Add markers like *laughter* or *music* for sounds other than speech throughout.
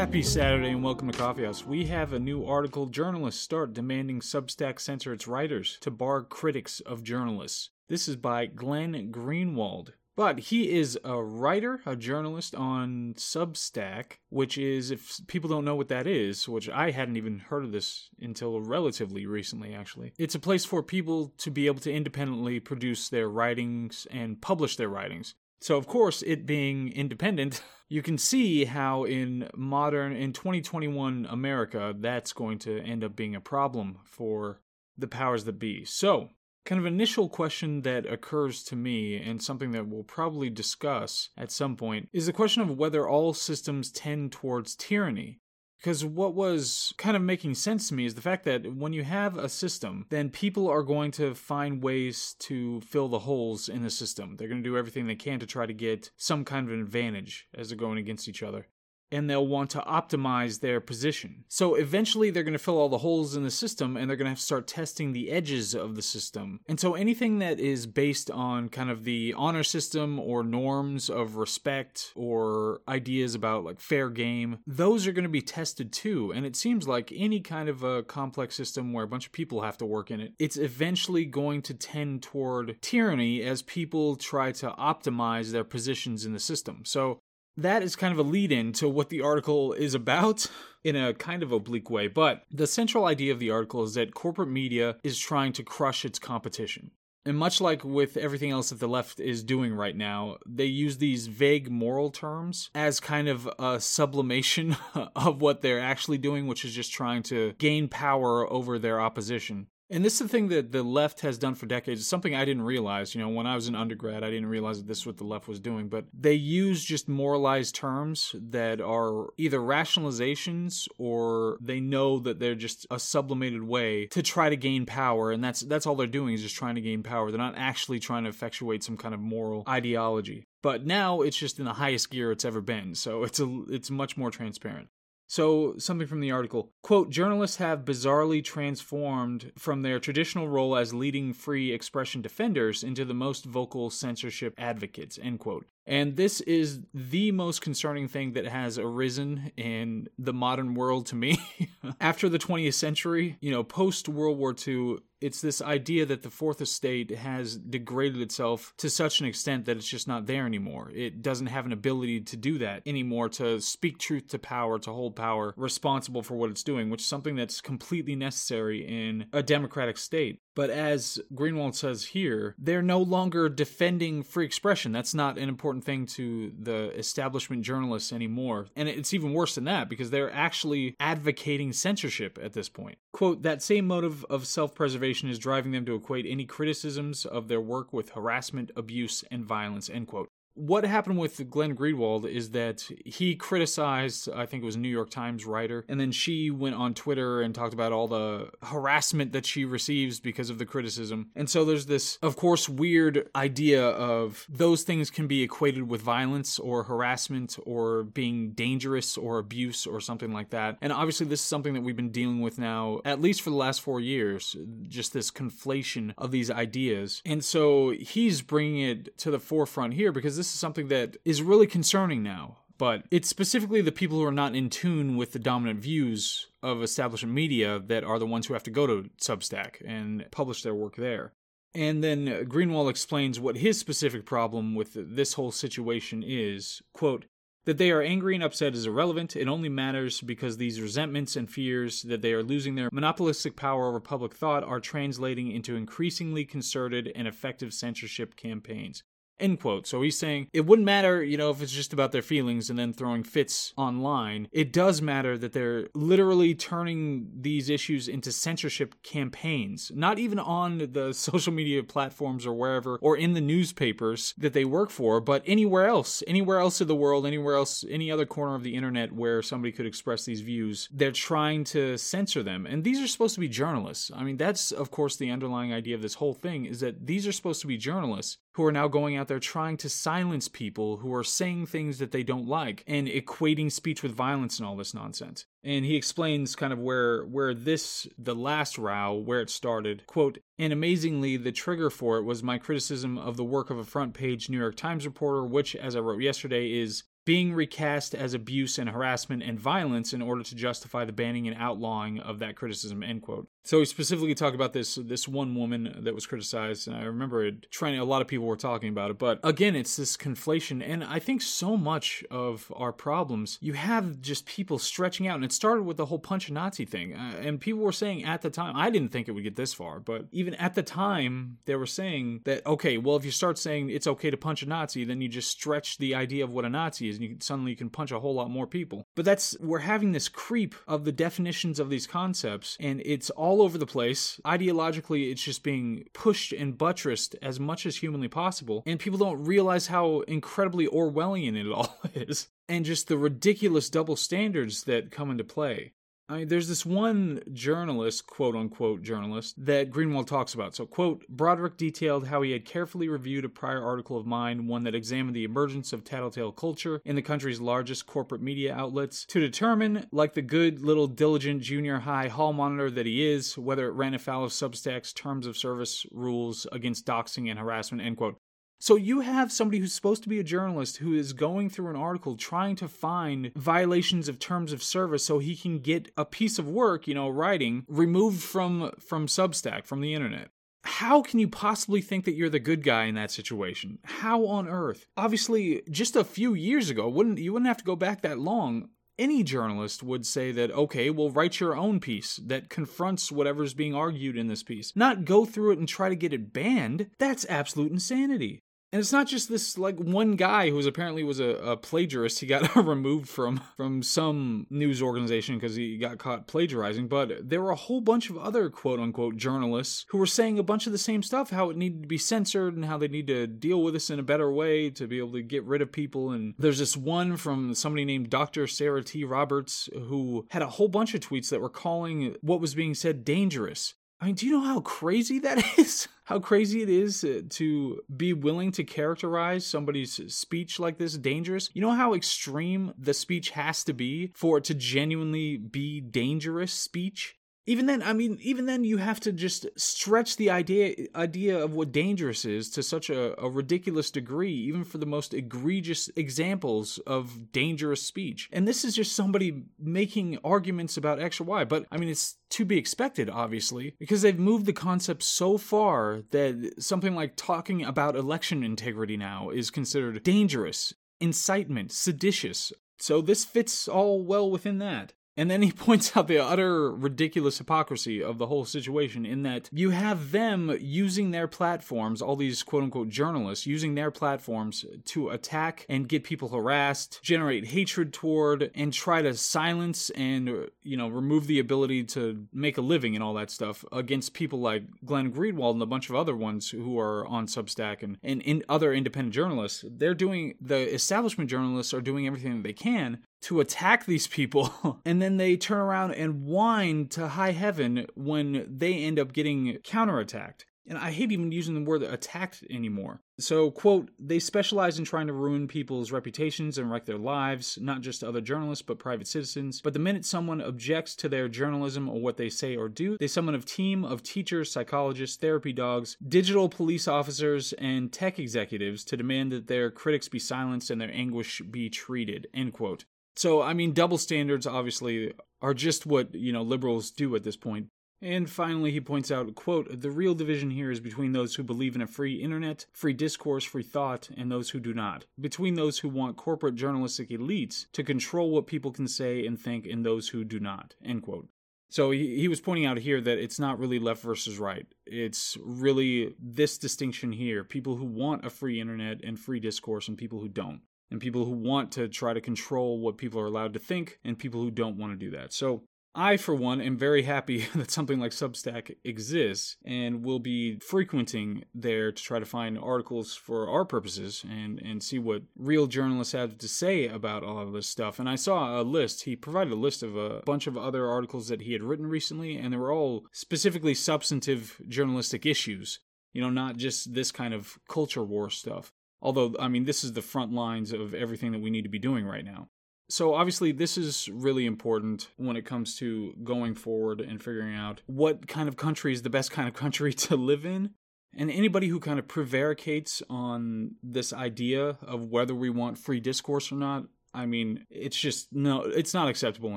Happy Saturday and welcome to Coffee House. We have a new article journalists start demanding Substack censor its writers to bar critics of journalists. This is by Glenn Greenwald. But he is a writer, a journalist on Substack, which is, if people don't know what that is, which I hadn't even heard of this until relatively recently, actually, it's a place for people to be able to independently produce their writings and publish their writings. So, of course, it being independent, *laughs* you can see how in modern, in 2021 America, that's going to end up being a problem for the powers that be. So, kind of initial question that occurs to me and something that we'll probably discuss at some point is the question of whether all systems tend towards tyranny because what was kind of making sense to me is the fact that when you have a system, then people are going to find ways to fill the holes in the system. They're going to do everything they can to try to get some kind of an advantage as they're going against each other and they'll want to optimize their position. So eventually they're going to fill all the holes in the system and they're going to have to start testing the edges of the system. And so anything that is based on kind of the honor system or norms of respect or ideas about like fair game, those are going to be tested too. And it seems like any kind of a complex system where a bunch of people have to work in it, it's eventually going to tend toward tyranny as people try to optimize their positions in the system. So that is kind of a lead in to what the article is about *laughs* in a kind of oblique way. But the central idea of the article is that corporate media is trying to crush its competition. And much like with everything else that the left is doing right now, they use these vague moral terms as kind of a sublimation *laughs* of what they're actually doing, which is just trying to gain power over their opposition. And this is the thing that the left has done for decades. It's something I didn't realize. You know, when I was an undergrad, I didn't realize that this is what the left was doing. But they use just moralized terms that are either rationalizations or they know that they're just a sublimated way to try to gain power. And that's that's all they're doing is just trying to gain power. They're not actually trying to effectuate some kind of moral ideology. But now it's just in the highest gear it's ever been. So it's a it's much more transparent. So, something from the article quote, journalists have bizarrely transformed from their traditional role as leading free expression defenders into the most vocal censorship advocates, end quote. And this is the most concerning thing that has arisen in the modern world to me. *laughs* After the 20th century, you know, post World War II, it's this idea that the fourth estate has degraded itself to such an extent that it's just not there anymore. It doesn't have an ability to do that anymore, to speak truth to power, to hold power responsible for what it's doing, which is something that's completely necessary in a democratic state. But as Greenwald says here, they're no longer defending free expression. That's not an important thing to the establishment journalists anymore. And it's even worse than that because they're actually advocating censorship at this point. Quote, that same motive of self preservation is driving them to equate any criticisms of their work with harassment, abuse, and violence, end quote what happened with Glenn Greenwald is that he criticized, I think it was a New York Times writer, and then she went on Twitter and talked about all the harassment that she receives because of the criticism. And so there's this, of course, weird idea of those things can be equated with violence or harassment or being dangerous or abuse or something like that. And obviously, this is something that we've been dealing with now, at least for the last four years, just this conflation of these ideas. And so he's bringing it to the forefront here because this is something that is really concerning now. But it's specifically the people who are not in tune with the dominant views of establishment media that are the ones who have to go to Substack and publish their work there. And then Greenwald explains what his specific problem with this whole situation is. Quote, that they are angry and upset is irrelevant. It only matters because these resentments and fears that they are losing their monopolistic power over public thought are translating into increasingly concerted and effective censorship campaigns. End quote. So he's saying it wouldn't matter, you know, if it's just about their feelings and then throwing fits online. It does matter that they're literally turning these issues into censorship campaigns, not even on the *laughs* social media platforms or wherever, or in the newspapers that they work for, but anywhere else, anywhere else in the world, anywhere else, any other corner of the internet where somebody could express these views. They're trying to censor them. And these are supposed to be journalists. I mean, that's, of course, the underlying idea of this whole thing is that these are supposed to be journalists who are now going out there trying to silence people who are saying things that they don't like and equating speech with violence and all this nonsense. And he explains kind of where where this the last row where it started. Quote, and amazingly the trigger for it was my criticism of the work of a front page New York Times reporter which as I wrote yesterday is being recast as abuse and harassment and violence in order to justify the banning and outlawing of that criticism, end quote. So we specifically talk about this this one woman that was criticized, and I remember it trying a lot of people were talking about it. But again, it's this conflation, and I think so much of our problems, you have just people stretching out, and it started with the whole punch a Nazi thing, uh, and people were saying at the time, I didn't think it would get this far, but even at the time, they were saying that okay, well, if you start saying it's okay to punch a Nazi, then you just stretch the idea of what a Nazi is, and you suddenly you can punch a whole lot more people. But that's we're having this creep of the definitions of these concepts, and it's all all over the place. Ideologically, it's just being pushed and buttressed as much as humanly possible. And people don't realize how incredibly Orwellian it all *laughs* is. And just the ridiculous double standards that come into play. I mean, there's this one journalist, quote unquote journalist, that Greenwald talks about. So, quote, Broderick detailed how he had carefully reviewed a prior article of mine, one that examined the emergence of tattletale culture in the country's largest corporate media outlets, to determine, like the good little diligent junior high hall monitor that he is, whether it ran afoul of Substack's terms of service rules against doxing and harassment, end quote. So you have somebody who's supposed to be a journalist who is going through an article trying to find violations of terms of service so he can get a piece of work, you know, writing removed from from Substack, from the internet. How can you possibly think that you're the good guy in that situation? How on earth? Obviously, just a few years ago, wouldn't you wouldn't have to go back that long any journalist would say that, okay, well, write your own piece that confronts whatever's being argued in this piece. Not go through it and try to get it banned. That's absolute insanity. And it's not just this like one guy who apparently was a, a plagiarist. He got *laughs* removed from from some news organization because he got caught plagiarizing. But there were a whole bunch of other quote unquote journalists who were saying a bunch of the same stuff, how it needed to be censored and how they need to deal with this in a better way to be able to get rid of people. And there's this one from somebody named Dr. Sarah T. Roberts who had a whole bunch of tweets that were calling what was being said dangerous. I mean, do you know how crazy that *laughs* is? How crazy it is to be willing to characterize somebody's speech like this dangerous? You know how extreme the speech has to be for it to genuinely be dangerous speech? Even then i mean even then you have to just stretch the idea idea of what dangerous is to such a, a, ridiculous degree even for the most egregious examples of dangerous speech. And this is just somebody making arguments about x or y but i mean it's to be expected obviously because they've moved the concept so far that something like talking about election integrity now is considered dangerous incitement seditious. So this fits all well within that and then he *laughs* points out the utter ridiculous hypocrisy of the whole situation in that you have them using their platforms, all these quote unquote journalists using their platforms to attack and get people harassed, generate hatred toward, and try to silence and, you know, remove the ability to make a living and all that stuff against people like Glenn Greenwald and a bunch of other ones who are on Substack and, and in other independent journalists. They're doing, the establishment journalists are doing everything that they can to attack these people *laughs* and then they turn around and whine to high heaven when they end up getting counterattacked. And I hate even using the word attacked anymore. So, quote, they specialize in trying to ruin people's reputations and wreck their lives, not just other journalists, but private citizens. But the minute someone objects to their journalism or what they say or do, they summon a team of teachers, psychologists, therapy dogs, digital police officers, and tech executives to demand that their critics be silenced and their anguish be treated, end quote. So, I mean, double standards obviously are just what, you know, liberals do at this point. And finally, he points out, quote, the real division here is between those who believe in a free internet, free discourse, free thought, and those who do not. Between those who want corporate journalistic elites to control what people can say and think and those who do not, end quote. So he, he was pointing out here that it's not really left versus right. It's really this distinction here people who want a free internet and free discourse and people who don't and people who want to try to control what people are allowed to think, and people who don't want to do that. So, I, for one, am very happy *laughs* that something like Substack exists and will be frequenting there to try to find articles for our purposes and, and see what real journalists have to say about all of this stuff. And I saw a list, he provided a list of a bunch of other articles that he had written recently, and they were all specifically substantive journalistic issues. You know, not just this kind of culture war stuff. Although, I mean, this is the front lines of everything that we need to be doing right now. So, obviously, this is really important when it comes to going forward and figuring out what kind of country is the best kind of country *laughs* to live in. And anybody who kind of prevaricates on this idea of whether we want free discourse or not, I mean, it's just no, it's not acceptable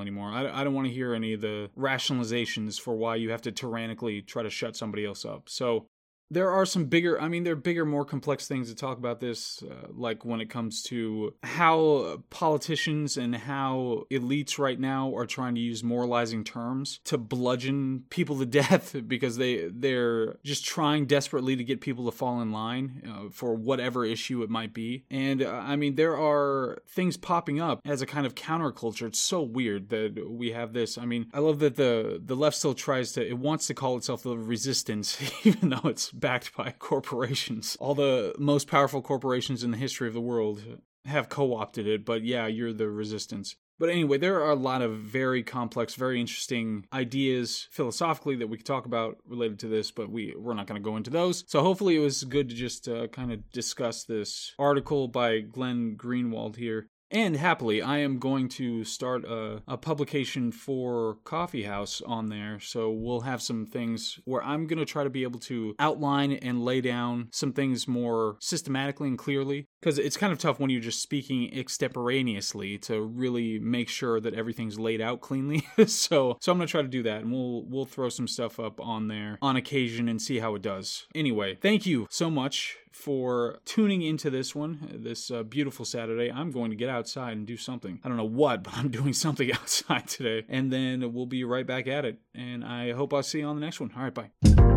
anymore. I, I don't want to hear any of the rationalizations for why you have to tyrannically try to shut somebody else up. So there are some bigger i mean there are bigger more complex things to talk about this uh, like when it comes to how politicians and how elites right now are trying to use moralizing terms to bludgeon people to *laughs* death because they they're just trying desperately to get people to fall in line uh, for whatever issue it might be. And uh, i mean there are things popping up as a kind of counterculture. It's so weird that we have this. I mean i love that the the left still tries to it wants to call itself the resistance *laughs* even though it's backed by *laughs* corporations. All the most powerful corporations in the history of the world have co opted it, but yeah, you're the resistance. But anyway, there are a lot of very complex, very interesting ideas philosophically that we could talk about related to this, but we we're not going to go into those. So hopefully, it was good to just uh, kind of discuss this article by Glenn Greenwald here. And happily, I am going to start a, a, publication for Coffee House on there. So we'll have some things where I'm going to try to be able to outline and lay down some things more systematically and clearly. Because it's kind of tough when you're just speaking extemporaneously to really make sure that everything's laid out cleanly. *laughs* so, so I'm going to try to do that, and we'll we'll throw some stuff up on there on occasion and see how it does. Anyway, thank you so much for tuning into this one, this uh, beautiful Saturday. I'm going to get outside and do something. I don't know what, *laughs* but I'm doing something *laughs* outside today. And then we'll be right back at it. And I hope I'll see you on the next one. All right, bye.